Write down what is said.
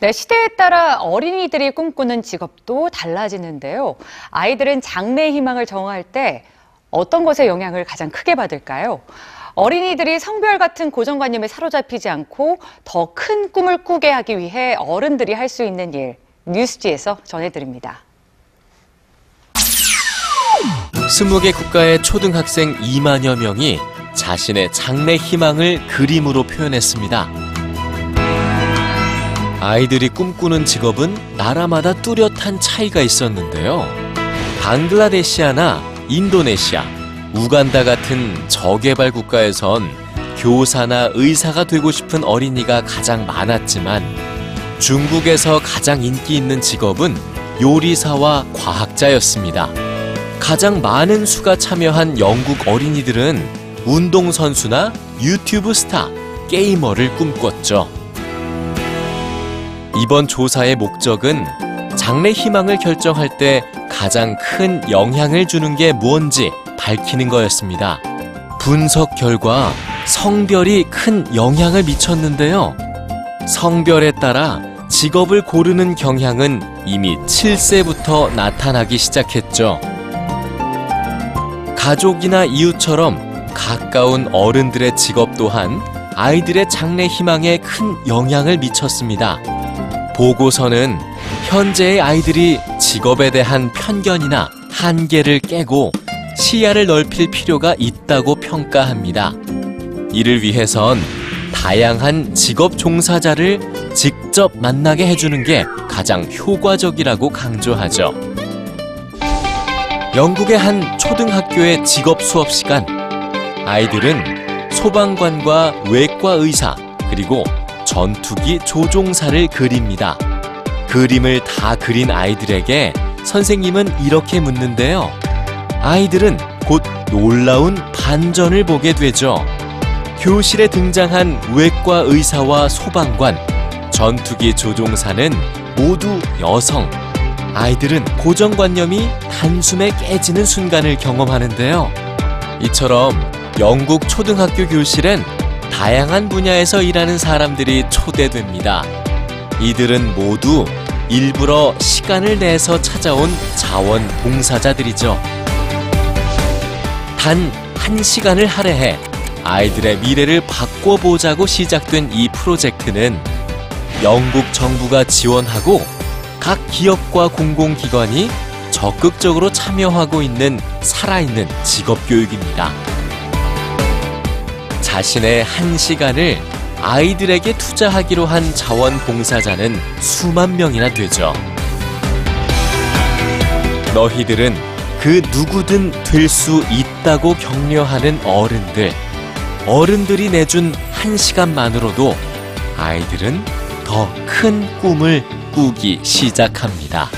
네, 시대에 따라 어린이들이 꿈꾸는 직업도 달라지는데요. 아이들은 장래 희망을 정할 때 어떤 것의 영향을 가장 크게 받을까요? 어린이들이 성별 같은 고정관념에 사로잡히지 않고 더 큰 꿈을 꾸게 하기 위해 어른들이 할 수 있는 일, 뉴스지에서 전해드립니다. 20개 국가의 초등학생 2만여 명이 자신의 장래 희망을 그림으로 표현했습니다. 아이들이 꿈꾸는 직업은 나라마다 뚜렷한 차이가 있었는데요. 방글라데시아나 인도네시아, 우간다 같은 저개발 국가에선 교사나 의사가 되고 싶은 어린이가 가장 많았지만 중국에서 가장 인기 있는 직업은 요리사와 과학자였습니다. 가장 많은 수가 참여한 영국 어린이들은 운동선수나 유튜브 스타, 게이머를 꿈꿨죠. 이번 조사의 목적은 장래 희망을 결정할 때 가장 큰 영향을 주는 게 무언지 밝히는 거였습니다. 분석 결과 성별이 큰 영향을 미쳤는데요. 성별에 따라 직업을 고르는 경향은 이미 7세부터 나타나기 시작했죠. 가족이나 이웃처럼 가까운 어른들의 직업 또한 아이들의 장래 희망에 큰 영향을 미쳤습니다. 보고서는 현재의 아이들이 직업에 대한 편견이나 한계를 깨고 시야를 넓힐 필요가 있다고 평가합니다. 이를 위해선 다양한 직업 종사자를 직접 만나게 해주는 게 가장 효과적이라고 강조하죠. 영국의 한 초등학교의 직업 수업 시간. 아이들은 소방관과 외과 의사, 그리고 전투기 조종사를 그립니다. 그림을 다 그린 아이들에게 선생님은 이렇게 묻는데요. 아이들은 곧 놀라운 반전을 보게 되죠. 교실에 등장한 외과 의사와 소방관, 전투기 조종사는 모두 여성. 아이들은 고정관념이 단숨에 깨지는 순간을 경험하는데요. 이처럼 영국 초등학교 교실엔 다양한 분야에서 일하는 사람들이 초대됩니다. 이들은 모두 일부러 시간을 내서 찾아온 자원 봉사자들이죠. 단 한 시간을 할애해 아이들의 미래를 바꿔보자고 시작된 이 프로젝트는 영국 정부가 지원하고 각 기업과 공공기관이 적극적으로 참여하고 있는 살아있는 직업교육입니다. 자신의 한 시간을 아이들에게 투자하기로 한 자원봉사자는 수만 명이나 되죠. 너희들은 그 누구든 될 수 있다고 격려하는 어른들. 어른들이 내준 한 시간만으로도 아이들은 더 큰 꿈을 꾸기 시작합니다.